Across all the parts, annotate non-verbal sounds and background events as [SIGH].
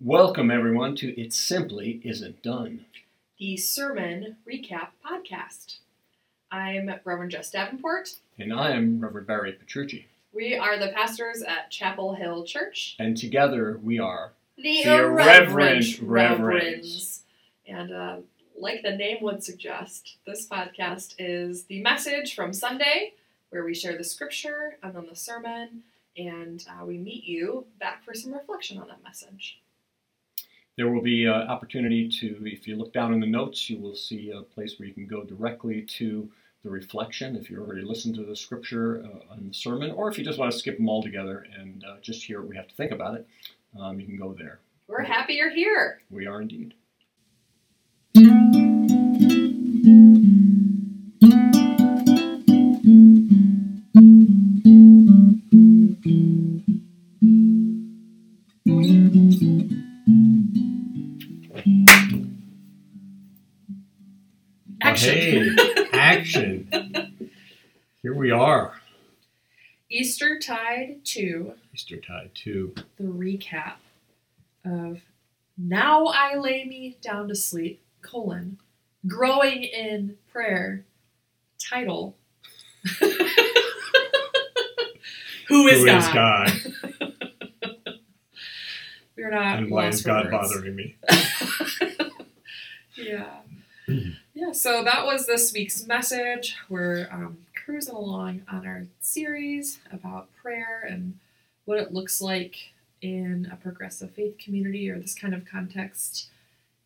Welcome, everyone, to It Simply Isn't Done. the Sermon Recap Podcast. I'm Reverend Jess Davenport. And I am Reverend Barry Petrucci. We are the pastors at Chapel Hill Church, And together we are the, The Irreverent Reverends. Reverends. And uh, like the name would suggest, this podcast is the message from Sunday, where we share the scripture and then the sermon, and uh, we meet you back for some reflection on that message. There will be uh, opportunity to, if you look down in the notes, you will see a place where you can go directly to the reflection if you already listened to the scripture uh, and the sermon, or if you just want to skip them all together and uh, just hear what we have to think about it, um, you can go there. We're happy you're here. We are indeed. We are. Easter Tide 2 Easter Tide 2. the recap of Now I Lay Me Down to Sleep, colon, Growing in Prayer, title. [LAUGHS] Who is Who God? is God? [LAUGHS] We're not And why is God words. bothering me? [LAUGHS] yeah. [CLEARS THROAT] Yeah, so that was this week's message. We're um, cruising along on our series about prayer and what it looks like in a progressive faith community or this kind of context.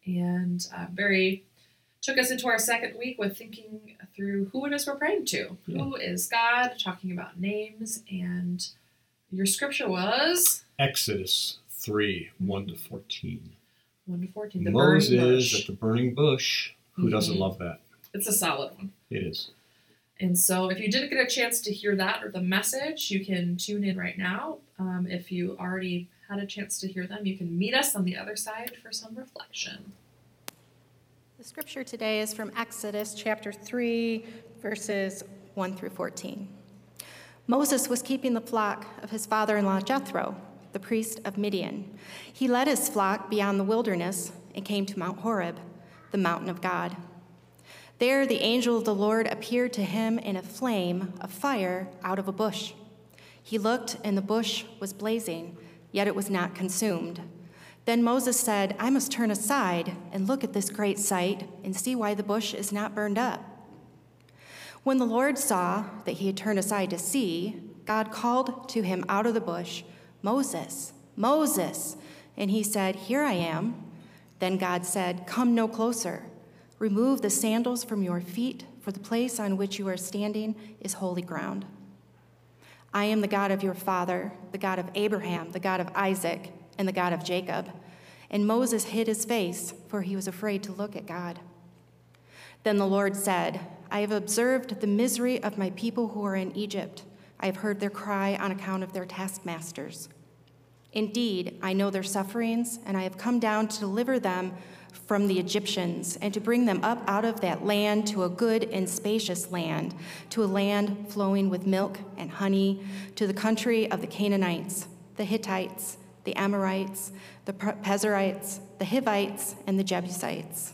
And uh, Barry took us into our second week with thinking through who it is we're praying to. Who is God? Talking about names. And your scripture was Exodus 3 1 to 14. 1 to 14. The Moses at the burning bush. Who doesn't Mhm. love that? It's a solid one. It is. And so, if you didn't get a chance to hear that or the message, you can tune in right now. Um, if you already had a chance to hear them, you can meet us on the other side for some reflection. The scripture today is from Exodus chapter 3, verses 1 through 14. Moses was keeping the flock of his father in law Jethro, the priest of Midian. He led his flock beyond the wilderness and came to Mount Horeb, the mountain of God. There, the angel of the Lord appeared to him in a flame of fire out of a bush. He looked, and the bush was blazing, yet it was not consumed. Then Moses said, I must turn aside and look at this great sight and see why the bush is not burned up. When the Lord saw that he had turned aside to see, God called to him out of the bush, Moses, Moses. And he said, Here I am. Then God said, Come no closer. Remove the sandals from your feet, for the place on which you are standing is holy ground. I am the God of your father, the God of Abraham, the God of Isaac, and the God of Jacob. And Moses hid his face, for he was afraid to look at God. Then the Lord said, I have observed the misery of my people who are in Egypt. I have heard their cry on account of their taskmasters. Indeed, I know their sufferings, and I have come down to deliver them from the Egyptians and to bring them up out of that land to a good and spacious land, to a land flowing with milk and honey, to the country of the Canaanites, the Hittites, the Amorites, the Perizzites, the Hivites, and the Jebusites.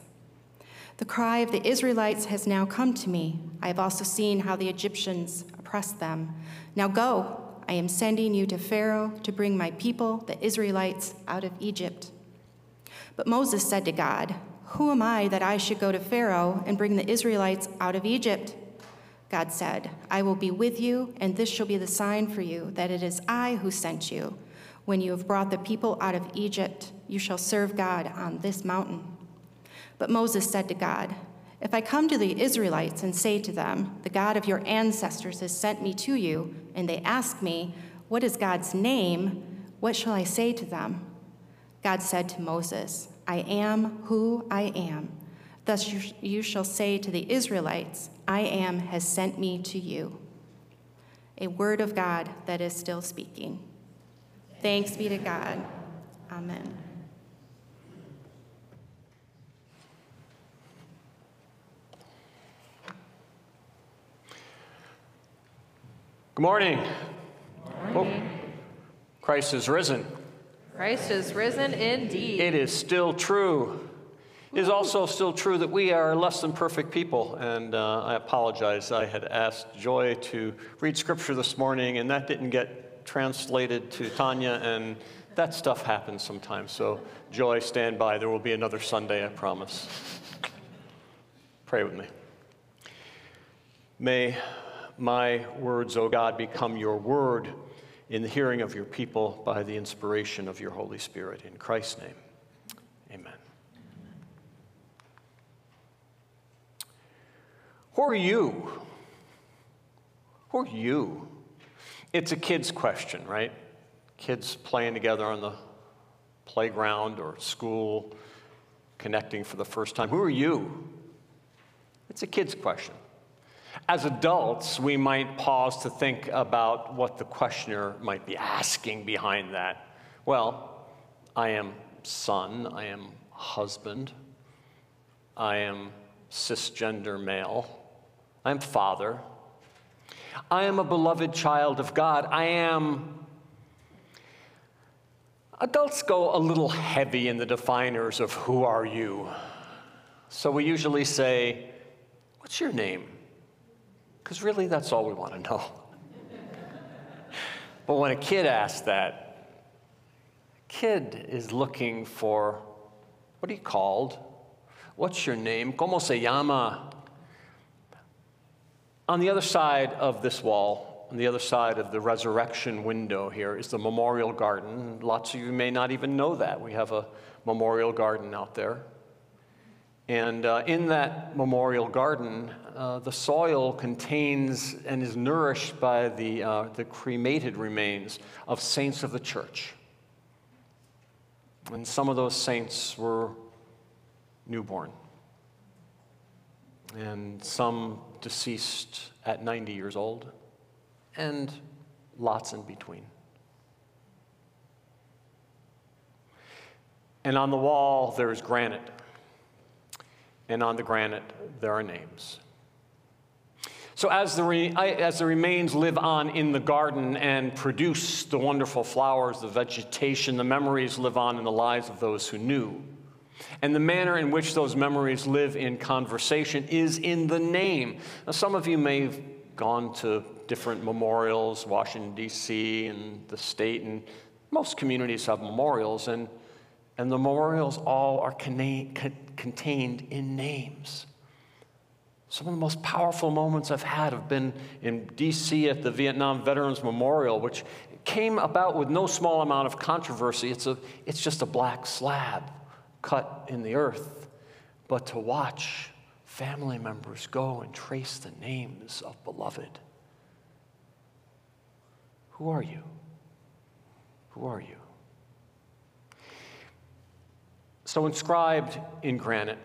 The cry of the Israelites has now come to me. I have also seen how the Egyptians oppressed them. Now go, I am sending you to Pharaoh to bring my people, the Israelites, out of Egypt. But Moses said to God, Who am I that I should go to Pharaoh and bring the Israelites out of Egypt? God said, I will be with you, and this shall be the sign for you that it is I who sent you. When you have brought the people out of Egypt, you shall serve God on this mountain. But Moses said to God, If I come to the Israelites and say to them, The God of your ancestors has sent me to you, and they ask me, What is God's name? What shall I say to them? God said to Moses, I am who I am. Thus you, shall say to the Israelites, I am has sent me to you. A word of God that is still speaking. Thanks be to God. Amen. Good morning. Oh, Christ is risen. Christ is risen indeed. It is still true. It is also still true that we are less than perfect people. And uh, I apologize. I had asked Joy to read scripture this morning, and that didn't get translated to Tanya, and that stuff happens sometimes. So, Joy, stand by. There will be another Sunday, I promise. Pray with me. May my words, O God, become your word in the hearing of your people by the inspiration of your Holy Spirit. In Christ's name, amen. Who are you? Who are you? It's a kid's question, right? Kids playing together on the playground or school, connecting for the first time. Who are you? It's a kid's question. As adults, we might pause to think about what the questioner might be asking behind that. Well, I am son, I am husband, I am cisgender male, I am father, I am a beloved child of God, I am. Adults go a little heavy in the definers of who are you. So we usually say, What's your name? Because really, that's all we want to know. but when a kid asks that, a kid is looking for what are you called? What's your name? ¿Cómo se llama? On the other side of this wall, on the other side of the resurrection window here, is the memorial garden. Lots of you may not even know that. We have a memorial garden out there. And uh, in that memorial garden, uh, the soil contains and is nourished by the, uh, the cremated remains of saints of the church. And some of those saints were newborn, and some deceased at 90 years old, and lots in between. And on the wall, there's granite and on the granite there are names. So, as the, re- as the remains live on in the garden and produce the wonderful flowers, the vegetation, the memories live on in the lives of those who knew. And the manner in which those memories live in conversation is in the name. Now, some of you may have gone to different memorials, Washington, D.C., and the state, and most communities have memorials. And and the memorials all are contained in names. Some of the most powerful moments I've had have been in DC at the Vietnam Veterans Memorial, which came about with no small amount of controversy. It's, a, it's just a black slab cut in the earth. But to watch family members go and trace the names of beloved. Who are you? Who are you? So, inscribed in granite,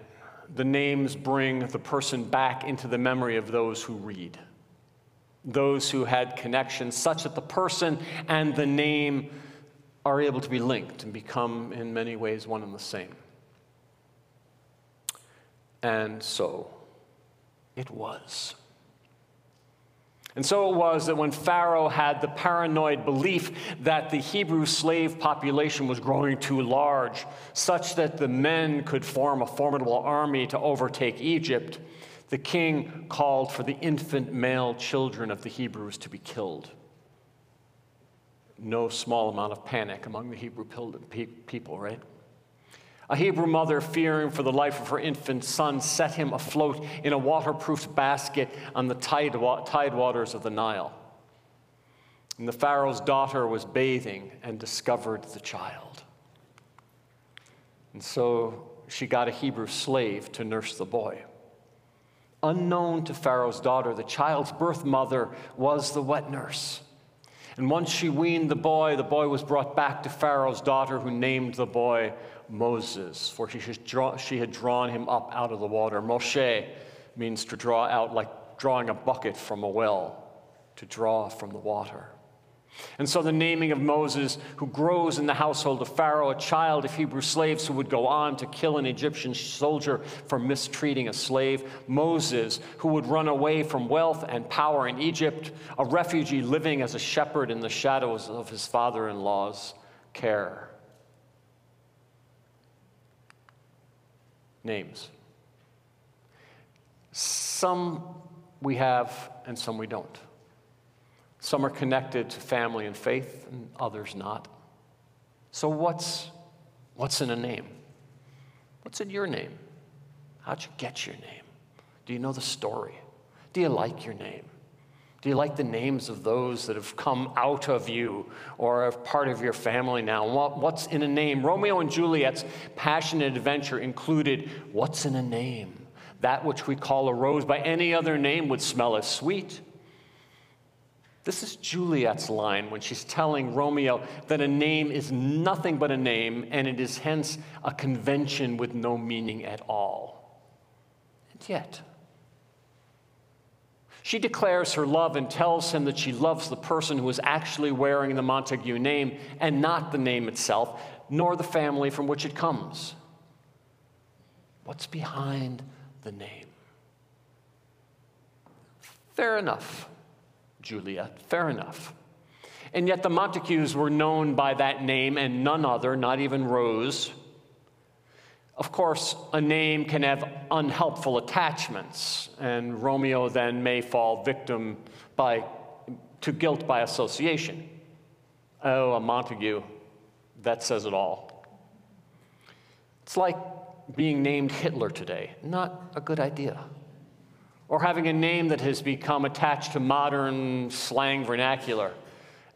the names bring the person back into the memory of those who read, those who had connections such that the person and the name are able to be linked and become, in many ways, one and the same. And so it was. And so it was that when Pharaoh had the paranoid belief that the Hebrew slave population was growing too large, such that the men could form a formidable army to overtake Egypt, the king called for the infant male children of the Hebrews to be killed. No small amount of panic among the Hebrew people, right? A Hebrew mother, fearing for the life of her infant son, set him afloat in a waterproof basket on the tide, waters of the Nile. And the Pharaoh's daughter was bathing and discovered the child. And so she got a Hebrew slave to nurse the boy. Unknown to Pharaoh's daughter, the child's birth mother was the wet nurse. And once she weaned the boy, the boy was brought back to Pharaoh's daughter, who named the boy Moses, for she had drawn him up out of the water. Moshe means to draw out like drawing a bucket from a well, to draw from the water. And so the naming of Moses, who grows in the household of Pharaoh, a child of Hebrew slaves who would go on to kill an Egyptian soldier for mistreating a slave. Moses, who would run away from wealth and power in Egypt, a refugee living as a shepherd in the shadows of his father in law's care names. Some we have, and some we don't. Some are connected to family and faith, and others not. So, what's, what's in a name? What's in your name? How'd you get your name? Do you know the story? Do you like your name? Do you like the names of those that have come out of you or are part of your family now? What's in a name? Romeo and Juliet's passionate adventure included what's in a name? That which we call a rose by any other name would smell as sweet. This is Juliet's line when she's telling Romeo that a name is nothing but a name and it is hence a convention with no meaning at all. And yet, she declares her love and tells him that she loves the person who is actually wearing the Montague name and not the name itself, nor the family from which it comes. What's behind the name? Fair enough, Juliet, fair enough. And yet the Montagues were known by that name and none other, not even Rose. Of course, a name can have unhelpful attachments, and Romeo then may fall victim by, to guilt by association. Oh, a Montague, that says it all. It's like being named Hitler today, not a good idea. Or having a name that has become attached to modern slang vernacular,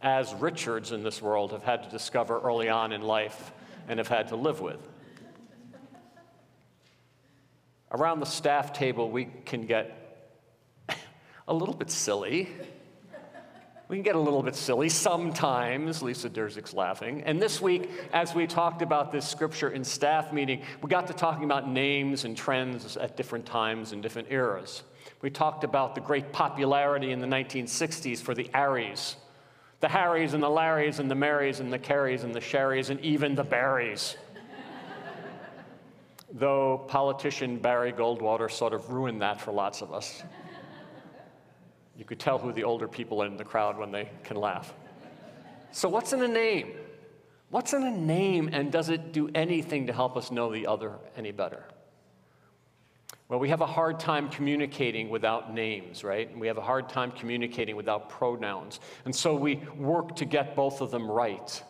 as Richards in this world have had to discover early on in life and have had to live with. Around the staff table, we can get a little bit silly. We can get a little bit silly sometimes. Lisa Derzik's laughing. And this week, as we talked about this scripture in staff meeting, we got to talking about names and trends at different times and different eras. We talked about the great popularity in the 1960s for the Aries, the Harrys and the Larrys and the Marys and the Carries and the Sherrys and even the Barrys though politician Barry Goldwater sort of ruined that for lots of us. You could tell who the older people in the crowd when they can laugh. So, what's in a name? What's in a name, and does it do anything to help us know the other any better? Well, we have a hard time communicating without names, right? And we have a hard time communicating without pronouns. And so we work to get both of them right.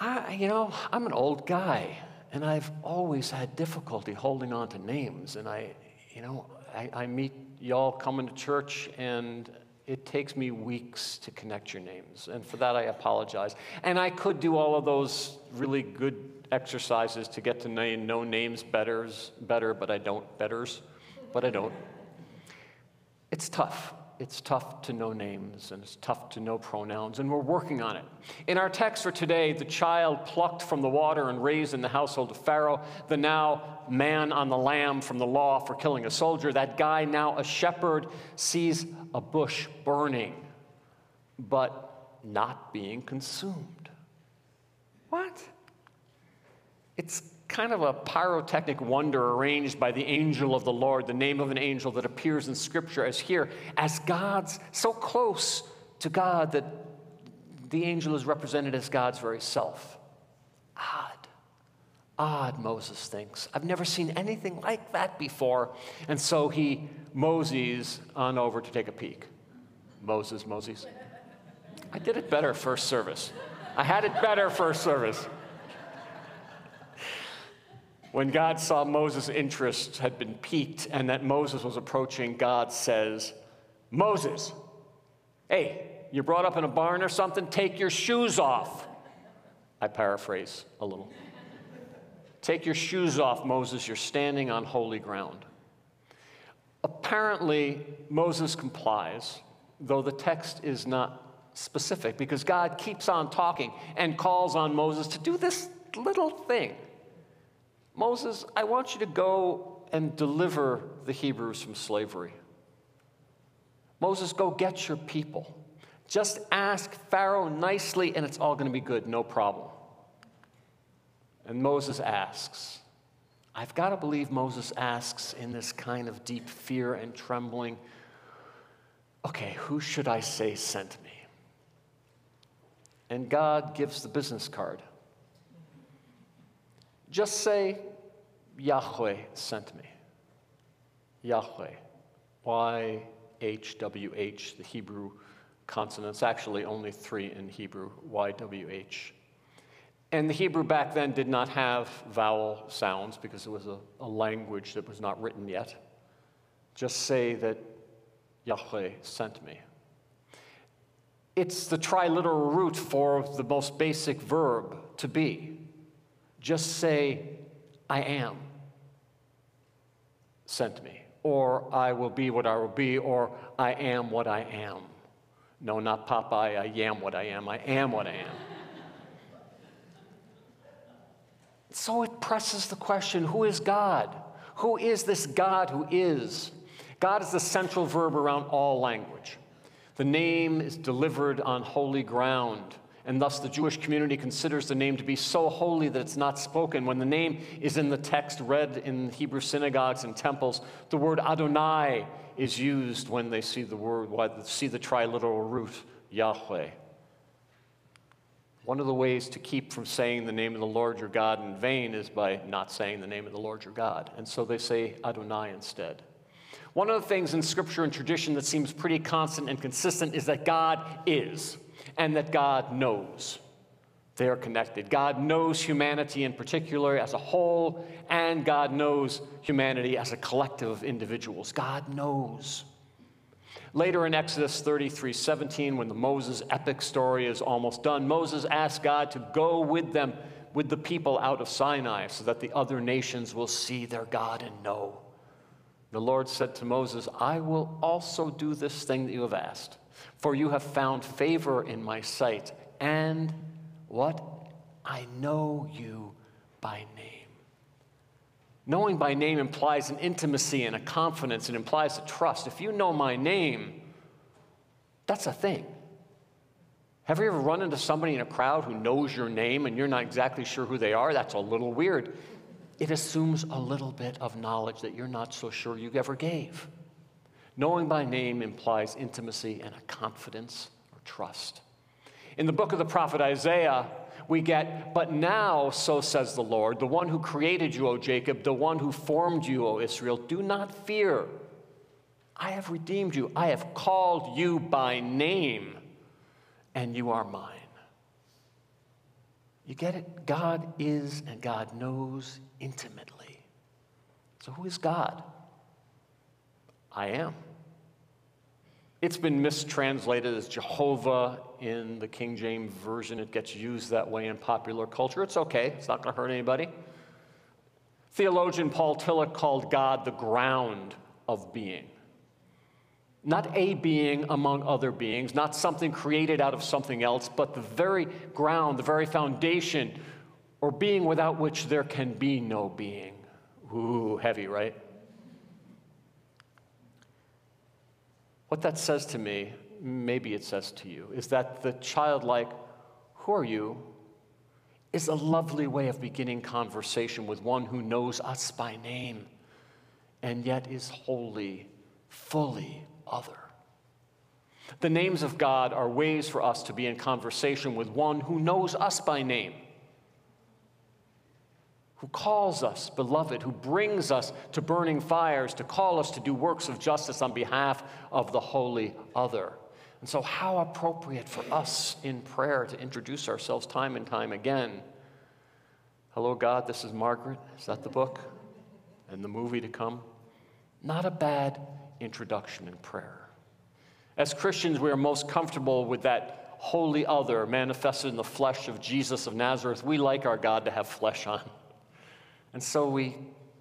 I, you know, I'm an old guy. And I've always had difficulty holding on to names. And I, you know, I, I meet y'all coming to church, and it takes me weeks to connect your names. And for that, I apologize. And I could do all of those really good exercises to get to know, names better, better, but I don't, betters, but I don't. It's tough it's tough to know names and it's tough to know pronouns, and we're working on it. In our text for today, the child plucked from the water and raised in the household of Pharaoh, the now man on the lam from the law for killing a soldier, that guy now a shepherd sees a bush burning, but not being consumed. What? It's kind of a pyrotechnic wonder arranged by the angel of the Lord, the name of an angel that appears in Scripture as here, as God's so close to God that the angel is represented as God's very self. Odd. Odd, Moses thinks. I've never seen anything like that before. And so he moseys on over to take a peek. Moses, Moses. I did it better first service. I had it better first service. When God saw Moses' interest had been piqued and that Moses was approaching, God says, Moses, hey, you're brought up in a barn or something? Take your shoes off. I paraphrase a little. Take your shoes off, Moses. You're standing on holy ground. Apparently, Moses complies, though the text is not specific, because God keeps on talking and calls on Moses to do this little thing. Moses, I want you to go and deliver the Hebrews from slavery. Moses, go get your people. Just ask Pharaoh nicely, and it's all going to be good, no problem. And Moses asks. I've got to believe Moses asks in this kind of deep fear and trembling okay, who should I say sent me? And God gives the business card. Just say, Yahweh sent me. Yahweh. Y H W H, the Hebrew consonants, actually only three in Hebrew, Y W H. And the Hebrew back then did not have vowel sounds because it was a, a language that was not written yet. Just say that Yahweh sent me. It's the triliteral root for the most basic verb, to be. Just say, I am sent me, or I will be what I will be, or I am what I am. No, not Popeye, I am what I am, I am what I am. so it presses the question who is God? Who is this God who is? God is the central verb around all language. The name is delivered on holy ground, and thus the Jewish community considers the name to be so holy that it's not spoken. When the name is in the text read in Hebrew synagogues and temples, the word Adonai is used when they see the word, see the triliteral root, Yahweh. One of the ways to keep from saying the name of the Lord your God in vain is by not saying the name of the Lord your God. And so they say Adonai instead. One of the things in scripture and tradition that seems pretty constant and consistent is that God is and that God knows. They are connected. God knows humanity in particular as a whole, and God knows humanity as a collective of individuals. God knows. Later in Exodus 33 17, when the Moses epic story is almost done, Moses asks God to go with them, with the people out of Sinai, so that the other nations will see their God and know. The Lord said to Moses, I will also do this thing that you have asked, for you have found favor in my sight, and what? I know you by name. Knowing by name implies an intimacy and a confidence, it implies a trust. If you know my name, that's a thing. Have you ever run into somebody in a crowd who knows your name and you're not exactly sure who they are? That's a little weird. It assumes a little bit of knowledge that you're not so sure you ever gave. Knowing by name implies intimacy and a confidence or trust. In the book of the prophet Isaiah, we get, But now, so says the Lord, the one who created you, O Jacob, the one who formed you, O Israel, do not fear. I have redeemed you. I have called you by name, and you are mine. You get it? God is and God knows intimately. So, who is God? I am. It's been mistranslated as Jehovah in the King James Version. It gets used that way in popular culture. It's okay, it's not going to hurt anybody. Theologian Paul Tillich called God the ground of being. Not a being among other beings, not something created out of something else, but the very ground, the very foundation, or being without which there can be no being. Ooh, heavy, right? What that says to me, maybe it says to you, is that the childlike, who are you, is a lovely way of beginning conversation with one who knows us by name and yet is wholly, fully other. The names of God are ways for us to be in conversation with one who knows us by name who calls us beloved, who brings us to burning fires, to call us to do works of justice on behalf of the holy other. And so, how appropriate for us in prayer to introduce ourselves time and time again. Hello, God, this is Margaret. Is that the book? And the movie to come? Not a bad introduction in prayer. As Christians, we are most comfortable with that holy other manifested in the flesh of Jesus of Nazareth. We like our God to have flesh on. And so we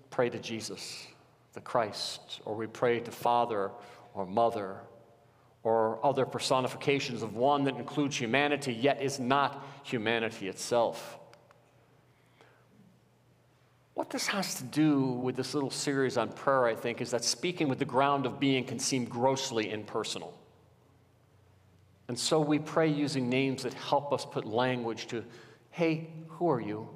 pray to Jesus, the Christ, or we pray to Father or Mother, or other personifications of one that includes humanity yet is not humanity itself. What this has to do with this little series on prayer, I think, is that speaking with the ground of being can seem grossly impersonal. And so we pray using names that help us put language to, hey, who are you?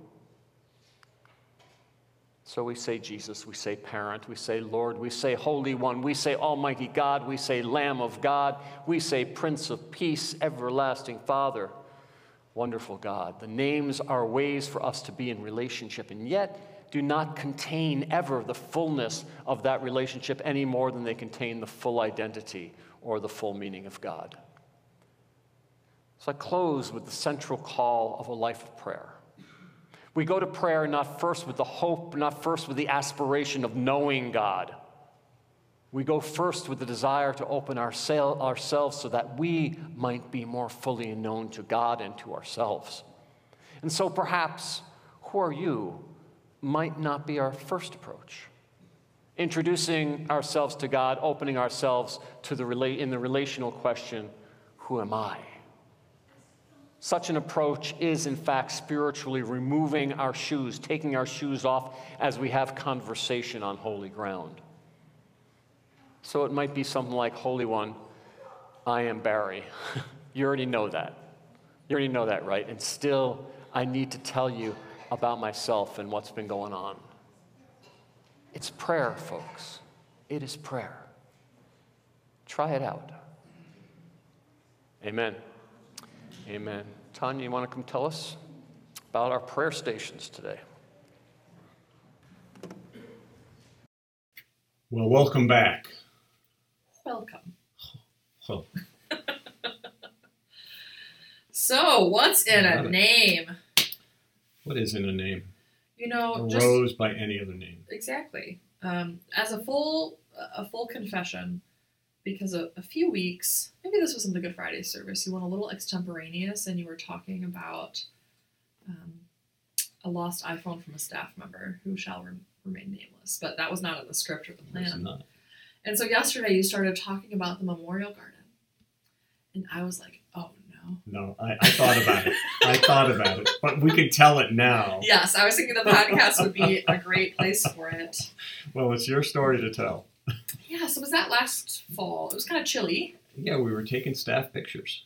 So we say Jesus, we say parent, we say Lord, we say Holy One, we say Almighty God, we say Lamb of God, we say Prince of Peace, Everlasting Father. wonderful God. The names are ways for us to be in relationship, and yet do not contain ever the fullness of that relationship any more than they contain the full identity or the full meaning of God. So I close with the central call of a life of prayer. We go to prayer not first with the hope, not first with the aspiration of knowing God. We go first with the desire to open our ourselves so that we might be more fully known to God and to ourselves. And so perhaps, who are you might not be our first approach. Introducing ourselves to God, opening ourselves to the in the relational question, who am I? Such an approach is, in fact, spiritually removing our shoes, taking our shoes off as we have conversation on holy ground. So it might be something like, Holy One, I am Barry. [LAUGHS] you already know that. You already know that, right? And still, I need to tell you about myself and what's been going on. It's prayer, folks. It is prayer. Try it out. Amen. Amen. Tanya, you want to come tell us about our prayer stations today? Well, welcome back. Welcome. Oh. [LAUGHS] so, what's in a name? What is in a name? You know, a just, rose by any other name. Exactly. Um, as a full a full confession, because a, a, few weeks, maybe this was in the Good Friday service, you went a little extemporaneous and you were talking about um, a lost iPhone from a staff member who shall re- remain nameless, but that was not in the script or the plan. And so yesterday you started talking about the memorial garden, and I was like, oh no. No, I, I thought about it. I thought about it, but we could tell it now. Yes, I was thinking the podcast would be a great place for it. Well, it's your story to tell. Yeah, so was that last fall? It was kind of chilly. Yeah, we were taking staff pictures.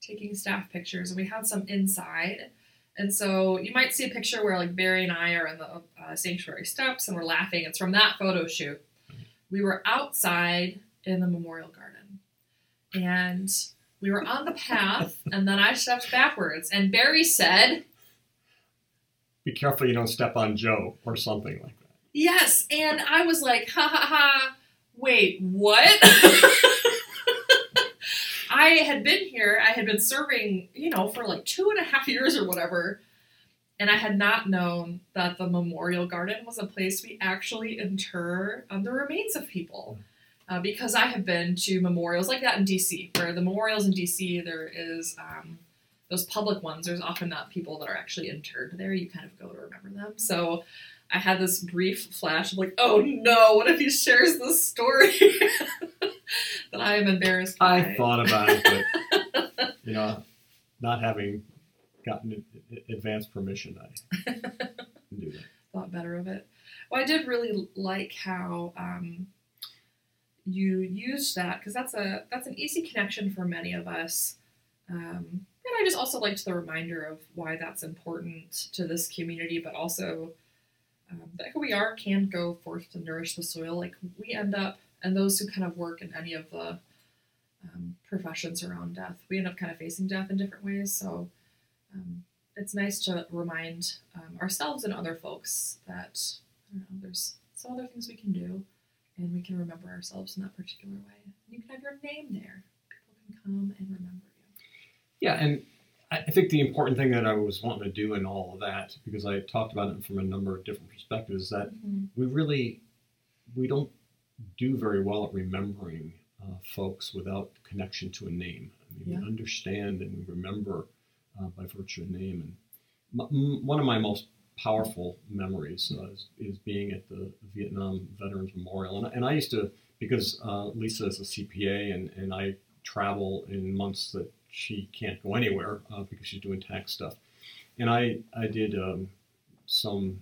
Taking staff pictures, and we had some inside. And so you might see a picture where like Barry and I are in the uh, sanctuary steps and we're laughing. It's from that photo shoot. We were outside in the memorial garden, and we were on the path, [LAUGHS] and then I stepped backwards, and Barry said, "Be careful you don't step on Joe or something like that." Yes, and I was like, "Ha ha ha." Wait, what? [LAUGHS] I had been here, I had been serving, you know, for like two and a half years or whatever. And I had not known that the Memorial Garden was a place we actually inter um, the remains of people. Uh, because I have been to memorials like that in DC, where the memorials in DC, there is um, those public ones, there's often not people that are actually interred there. You kind of go to remember them. So I had this brief flash of like, oh no, what if he shares this story [LAUGHS] that I am embarrassed by? I thought about it, but [LAUGHS] you know, not having gotten advance permission, I do that. [LAUGHS] Thought better of it. Well, I did really like how um, you used that because that's a that's an easy connection for many of us. Um, and I just also liked the reminder of why that's important to this community, but also um, we are can go forth to nourish the soil. Like we end up, and those who kind of work in any of the um, professions around death, we end up kind of facing death in different ways. So um, it's nice to remind um, ourselves and other folks that know, there's some other things we can do, and we can remember ourselves in that particular way. You can have your name there. People can come and remember you. Yeah, and I think the important thing that I was wanting to do in all of that, because I talked about it from a number of different perspectives, is that mm-hmm. we really we don't do very well at remembering uh, folks without connection to a name. I mean, yeah. we understand and we remember uh, by virtue of name. And m- one of my most powerful memories uh, is, is, being at the Vietnam Veterans Memorial, and, and I used to because uh, Lisa is a CPA and, and I travel in months that she can't go anywhere uh, because she's doing tax stuff. And I, I did um, some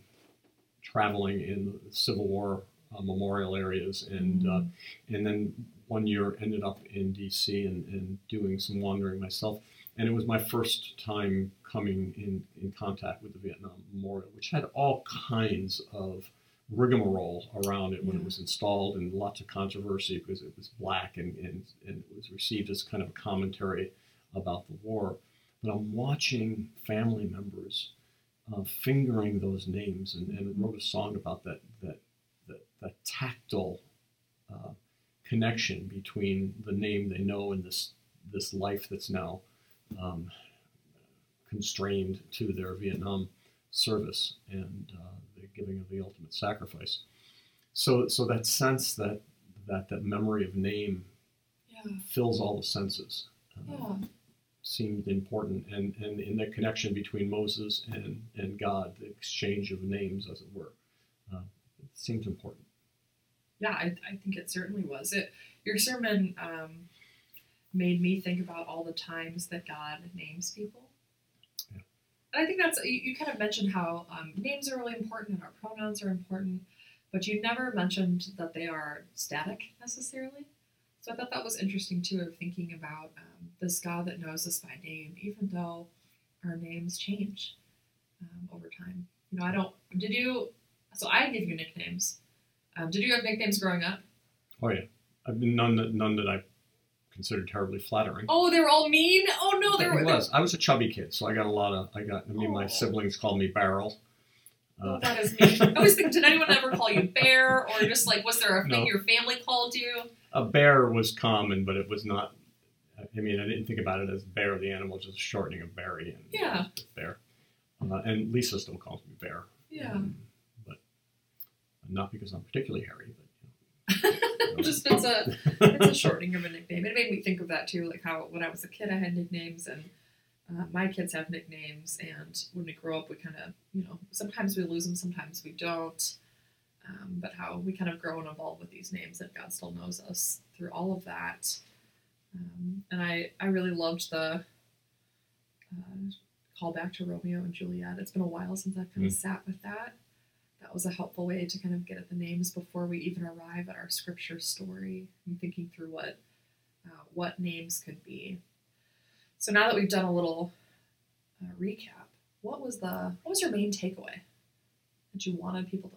traveling in the Civil War uh, memorial areas, and uh, mm-hmm. and then one year ended up in D.C. And, and doing some wandering myself. And it was my first time coming in, in contact with the Vietnam Memorial, which had all kinds of rigmarole around it when yeah. it was installed and lots of controversy because it was black and, and, and it was received as kind of a commentary about the war. but I'm watching family members uh, fingering those names, and, and wrote a song about that that that, that tactile uh, connection between the name they know and this this life that's now um, constrained to their Vietnam service and uh, the giving of the ultimate sacrifice. So, so that sense that that that memory of name Yeah. fills all the senses uh, Yeah. Seemed important, and and in the connection between Moses and and God, the exchange of names, as it were, uh, it seems important. Yeah, I, I think it certainly was. It your sermon um, made me think about all the times that God names people. Yeah. And I think that's you, you kind of mentioned how um, names are really important and our pronouns are important, but you never mentioned that they are static necessarily. So I thought that was interesting too, of thinking about um, this God that knows us by name, even though our names change um, over time. You know, I don't. Did you? So I give you nicknames. Um, did you have nicknames growing up? Oh yeah, I mean, none that none that I considered terribly flattering. Oh, they were all mean. Oh no, they it were. they- was. I was a chubby kid, so I got a lot of. I got. I mean, my Oh. siblings called me Barrel. Oh, Uh, that is mean. I [LAUGHS] was thinking, did anyone ever call you bear, or just like, was there a thing No. your family called you? A bear was common, but it was not. I mean, I didn't think about it as bear, the animal, just a shortening of Barry. And Yeah. bear. Uh, and Lisa still calls me bear. Yeah. Um, but not because I'm particularly hairy, but you know. [LAUGHS] just it's a it's a shortening of a nickname. It made me think of that too, like how when I was a kid I had nicknames and uh, my kids have nicknames, and when we grow up, we kind of you know sometimes we lose them, sometimes we don't. Um, but how we kind of grow and evolve with these names, and God still knows us through all of that. Um, and I I really loved the uh, call back to Romeo and Juliet. It's been a while since I've kind of Mm. sat with that that was a helpful way to kind of get at the names before we even arrive at our scripture story and thinking through what uh, what names could be. So now that we've done a little uh, recap, what was the what was your main takeaway that you wanted people to?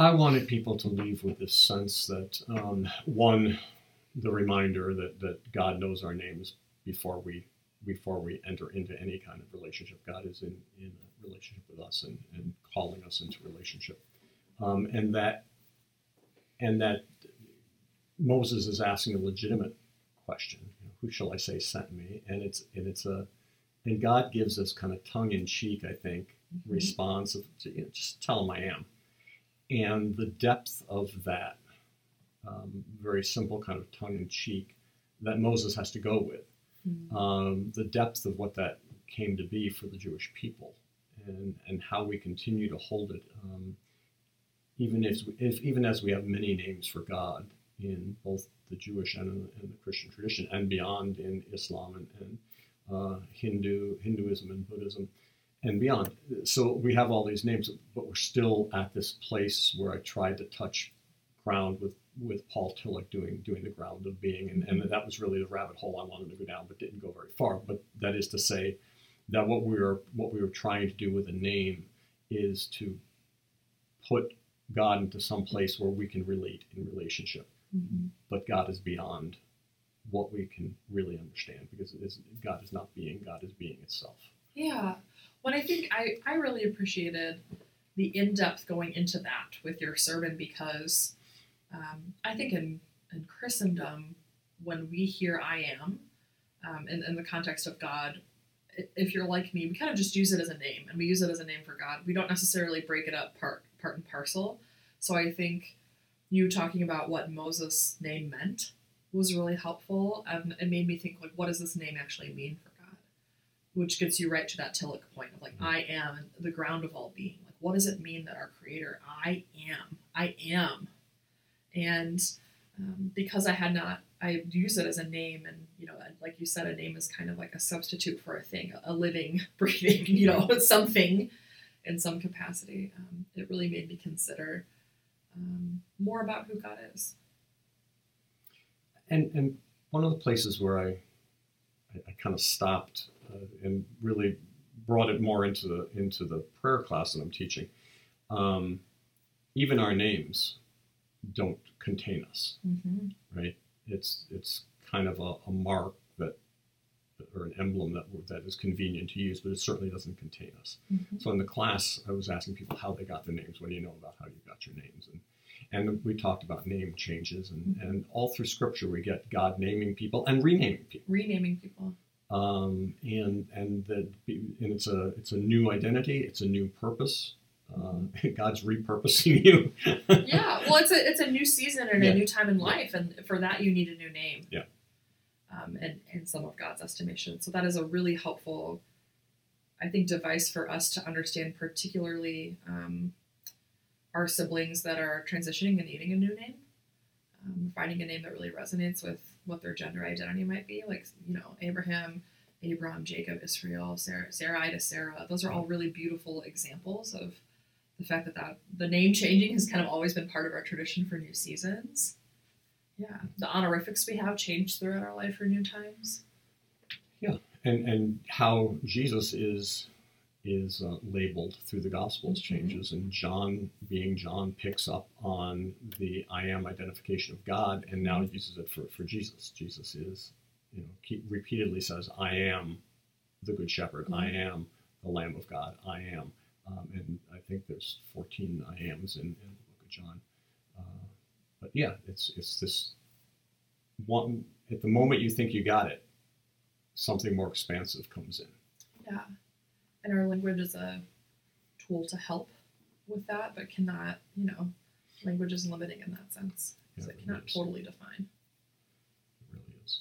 I wanted people to leave with this sense that um, one, the reminder that, that God knows our names before we before we enter into any kind of relationship. God is in, in a relationship with us and, and calling us into relationship, um, and that and that Moses is asking a legitimate question: you know, Who shall I say sent me? And it's and it's a and God gives us kind of tongue in cheek, I think, response of you know, just tell him I am and the depth of that um, very simple kind of tongue in cheek that Moses has to go with, um, the depth of what that came to be for the Jewish people, and and how we continue to hold it, um, even if, if even as we have many names for God in both the Jewish and, in the Christian tradition, and beyond in Islam and, and uh, Hindu Hinduism and Buddhism and beyond. So we have all these names, but we're still at this place where I tried to touch ground with, with Paul Tillich doing doing the ground of being, and, and that was really the rabbit hole I wanted to go down, but didn't go very far. But that is to say that what we were what we were trying to do with a name is to put God into some place where we can relate in relationship, mm-hmm. but God is beyond what we can really understand because it is, God is not being, God is being itself. Yeah. Well, I think I, I really appreciated the in depth going into that with your sermon because um, I think in, in Christendom, when we hear I am, um, in, in the context of God, if you're like me, we kind of just use it as a name and we use it as a name for God. We don't necessarily break it up part, part and parcel. So I think you talking about what Moses' name meant was really helpful. and it made me think, like, what does this name actually mean for? Which gets you right to that Tillich point of like I am the ground of all being. Like, what does it mean that our Creator, I am, I am, and um, because I had not, I use it as a name, and you know, like you said, a name is kind of like a substitute for a thing, a living, [LAUGHS] breathing, you know, [LAUGHS] something in some capacity. Um, it really made me consider um, more about who God is. And and one of the places where I I, I kind of stopped and really brought it more into the into the prayer class that I'm teaching. Um, even our names don't contain us, Mm-hmm. right? It's it's kind of a, a mark that or an emblem that that is convenient to use, but it certainly doesn't contain us. Mm-hmm. So in the class, I was asking people how they got their names. What do you know about how you got your names? And and we talked about name changes, and, Mm-hmm. and all through Scripture we get God naming people and renaming people, Renaming people. Um, and and that and it's a it's a new identity, it's a new purpose. Uh, [LAUGHS] God's repurposing you. [LAUGHS] yeah, well, it's a it's a new season and Yeah. a new time in life, and for that you need a new name. Yeah. Um, and in some of God's estimation, so that is a really helpful, I think, device for us to understand, particularly um, our siblings that are transitioning and needing a new name, um, finding a name that really resonates with what their gender identity might be, like you know Abraham, Abram, Jacob, Israel, Sarah, Sarai to Sarah. Those are all really beautiful examples of the fact that, that the name changing has kind of always been part of our tradition for new seasons. Yeah, the honorifics we have changed throughout our life for new times. Yeah. And and how Jesus is is uh, labeled through the Gospels Mhm. changes, and John, being John, picks up on the I am identification of God, and now uses it for for Jesus. Jesus is, you know, keep, repeatedly says, "I am the Good Shepherd. I am the Lamb of God. I am," um, and I think there's 14 I ams in, in the Book of John. Uh, but yeah, it's it's this one. At the moment you think you got it, something more expansive comes in. Yeah, and our language is a tool to help with that, but cannot, you know, language is limiting in that sense. Yeah, So it cannot is. totally define. It really is.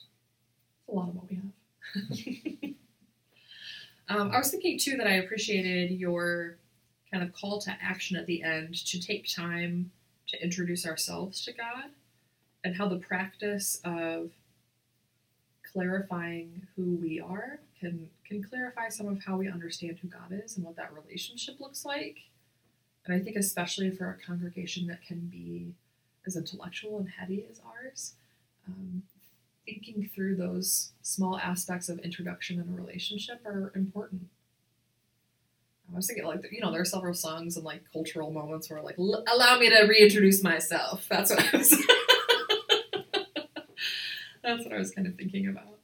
It's a lot of what we have. [LAUGHS] um, I was thinking too that I appreciated your kind of call to action at the end to take time to introduce ourselves to God and how the practice of clarifying who we are can can clarify some of how we understand who God is and what that relationship looks like. And I think especially for a congregation that can be as intellectual and heady as ours, um, thinking through those small aspects of introduction and a relationship are important. I was thinking, like, you know, there are several songs and like cultural moments where, like, "L- allow me to reintroduce myself. That's what I was. [LAUGHS] That's what I was kind of thinking about.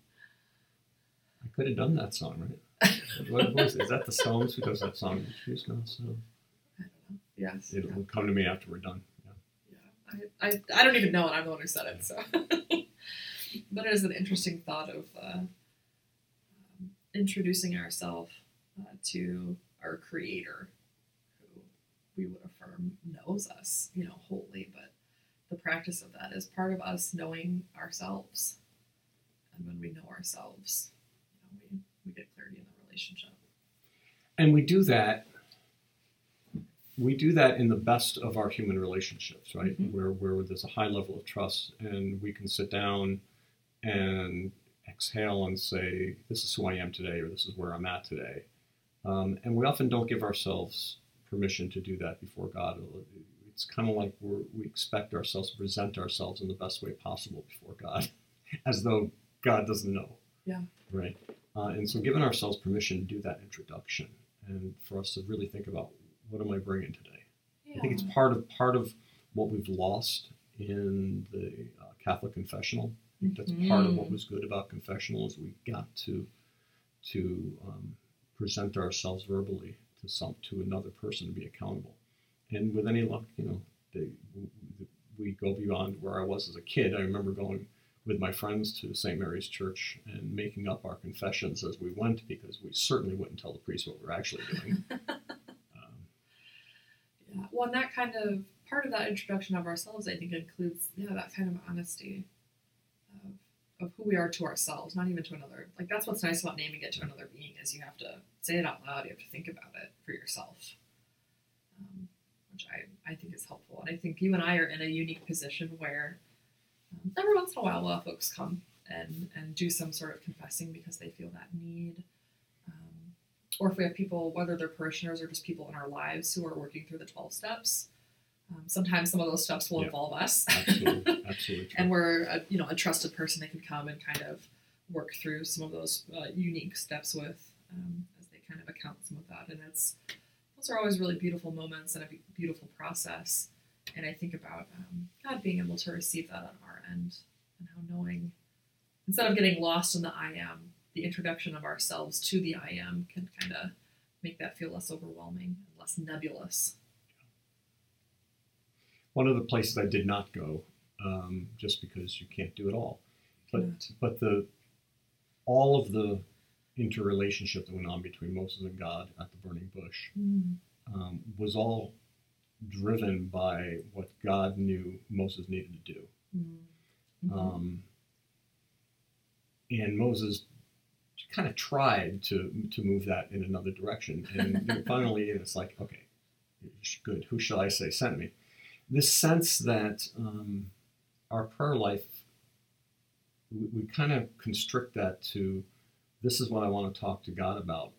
Could have done that song, right? what was it? Is that the Stones who does that song? I don't know. Yes. It will come to me after we're done. Yeah. Yeah. I, I, I don't even know, and I'm the one who said it. So, [LAUGHS] but it is an interesting thought of uh, um, introducing ourselves uh, to our Creator, who we would affirm knows us, you know, wholly. But the practice of that is part of us knowing ourselves, and when we know ourselves, we we get clarity in the relationship. And we do that. We do that in the best of our human relationships, right? Mhm. Where where there's a high level of trust, and we can sit down and exhale and say, "This is who I am today," or "This is where I'm at today." Um, and we often don't give ourselves permission to do that before God. It's kind of like we're, we expect ourselves to present ourselves in the best way possible before God, [LAUGHS] as though God doesn't know. Yeah. Right. Uh, and so, giving ourselves permission to do that introduction, and for us to really think about what am I bringing today. I think it's part of part of what we've lost in the uh, Catholic confessional. I think that's part of what Mhm. was good about confessional is we got to to um, present ourselves verbally to some to another person to be accountable. And with any luck, you know, they, we go beyond where I was as a kid. I remember going with my friends to St. Mary's Church and making up our confessions as we went because we certainly wouldn't tell the priest what we we're actually doing. [LAUGHS] um, Yeah. Well, and that kind of part of that introduction of ourselves, I think, includes yeah that kind of honesty of of who we are to ourselves, not even to another. Like that's what's nice about naming it to another being is you have to say it out loud. You have to think about it for yourself, um, which I I think is helpful. And I think you and I are in a unique position where every once in a while we'll have folks come and and do some sort of confessing because they feel that need. Um, or if we have people, whether they're parishioners or just people in our lives who are working through the 12 steps, um, sometimes some of those steps will Yeah. involve us. absolutely, [LAUGHS] absolutely and we're a, you know a trusted person that can come and kind of work through some of those uh, unique steps with um, as they kind of account some of that and it's those are always really beautiful moments and a beautiful process and i think about um, god being able to receive that on our end and how knowing instead of getting lost in the i am the introduction of ourselves to the I am can kind of make that feel less overwhelming and less nebulous. One of the places I did not go, um, just because you can't do it all, but Right. but the all of the interrelationship that went on between Moses and God at the burning bush um, was all driven by what God knew Moses needed to do. Mm-hmm. Um, and Moses kind of tried to to move that in another direction, and finally it's like, okay, good. Who shall I say sent me? This sense that um, our prayer life, we, we kind of constrict that to this is what I want to talk to God about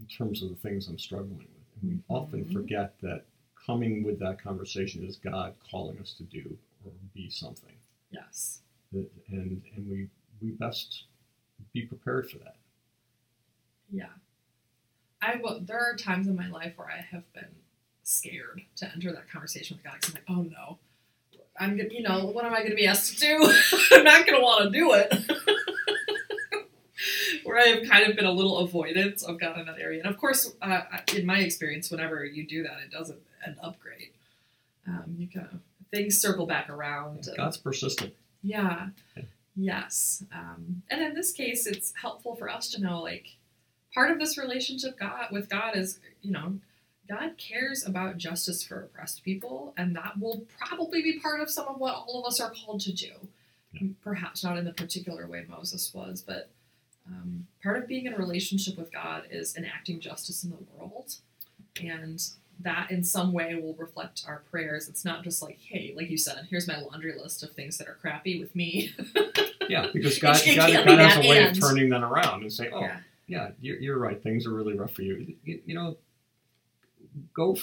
in terms of the things I'm struggling with. And we often Mhm. forget that coming with that conversation is God calling us to do or be something yes. and and we we best be prepared for that. Yeah. I will, there are times in my life where I have been scared to enter that conversation with God 'cause I'm like, oh no, I'm gonna, you know, what am I going to be asked to do? [LAUGHS] I'm not going to want to do it. [LAUGHS] where I have kind of been a little avoidant of God in that area. And of course, uh, in my experience, whenever you do that, it doesn't end upgrade. Um, you kind of, things circle back around. and- God's persistent. yeah. Yeah. Yes. Um, and in this case, it's helpful for us to know, like, part of this relationship God with God is, you know, God cares about justice for oppressed people, and that will probably be part of some of what all of us are called to do. Yeah. Perhaps not in the particular way Moses was, but um, part of being in a relationship with God is enacting justice in the world, and that in some way will reflect our prayers. It's not just like, hey, like you said, here's my laundry list of things that are crappy with me. [LAUGHS] Yeah, because [LAUGHS] God, It God, God has a way of turning that around and saying, "Oh, yeah, yeah. you're, you're right. Things are really rough for you. You, you know, go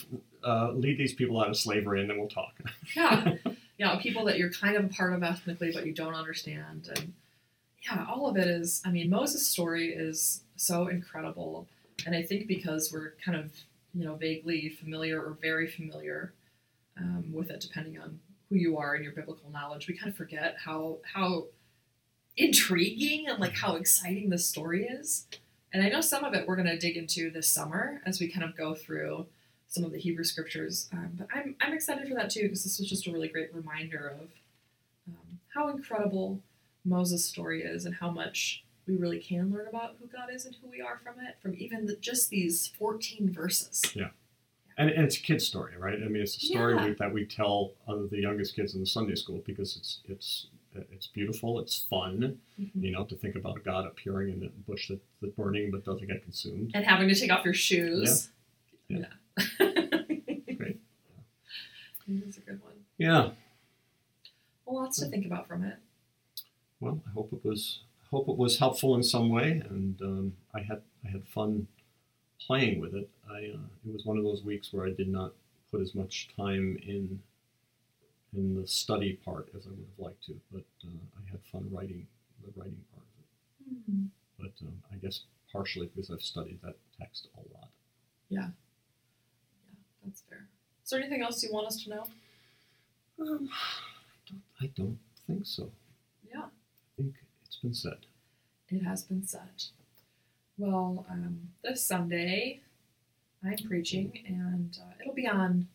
uh, lead these people out of slavery, and then we'll talk." [LAUGHS] yeah yeah people that you're kind of a part of ethnically but you don't understand and yeah all of it is i mean moses story is so incredible and i think because we're kind of you know vaguely familiar or very familiar um, with it depending on who you are and your biblical knowledge we kind of forget how how intriguing and like how exciting this story is and i know some of it we're going to dig into this summer as we kind of go through some of the Hebrew scriptures. Um, but I'm, I'm excited for that too because this was just a really great reminder of um, how incredible Moses' story is and how much we really can learn about who God is and who we are from it, from even the, just these 14 verses. And, and it's a kid's story, right? I mean, it's a story Yeah. we, that we tell uh, the youngest kids in the Sunday school because it's it's it's beautiful, it's fun, Mhm. you know, to think about God appearing in the bush that, that's burning but doesn't get consumed. And having to take off your shoes. Yeah. Yeah. [LAUGHS] Great. That's a good one. Yeah. Well, lots to think about from it. Well, I hope it was hope it was helpful in some way, and um, I had I had fun playing with it. I uh, it was one of those weeks where I did not put as much time in in the study part as I would have liked to, but uh, I had fun writing the writing part of it. But um, I guess partially because I've studied that text a lot. Yeah. Yeah, that's fair. Is there anything else you want us to know? Um, I don't I don't think so. Yeah. I think been said. It has been said. Well, um, this Sunday, I'm preaching, and uh, it'll be on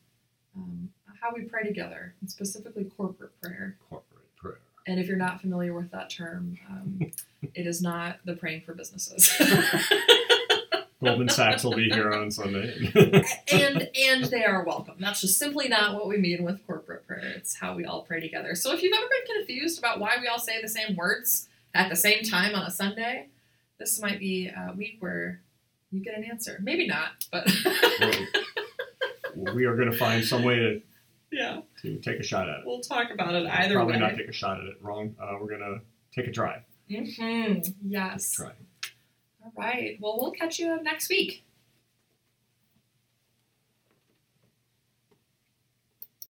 um, how we pray together, and specifically corporate prayer. Corporate prayer. And if you're not familiar with that term, um, [LAUGHS] it is not the praying for businesses. [LAUGHS] Goldman Sachs will be here on Sunday. [LAUGHS] and and they are welcome. That's just simply not what we mean with corporate prayer. It's how we all pray together. So if you've ever been confused about why we all say the same words at the same time on a Sunday, this might be a week where you get an answer. Maybe not, but Well, we are going to find some way to, [LAUGHS] yeah, to take a shot at it. we'll talk about it either Probably way. not take a shot at it. Wrong. Uh, we're going to take a try. hmm Yes. Try. All right. Well, we'll catch you up next week.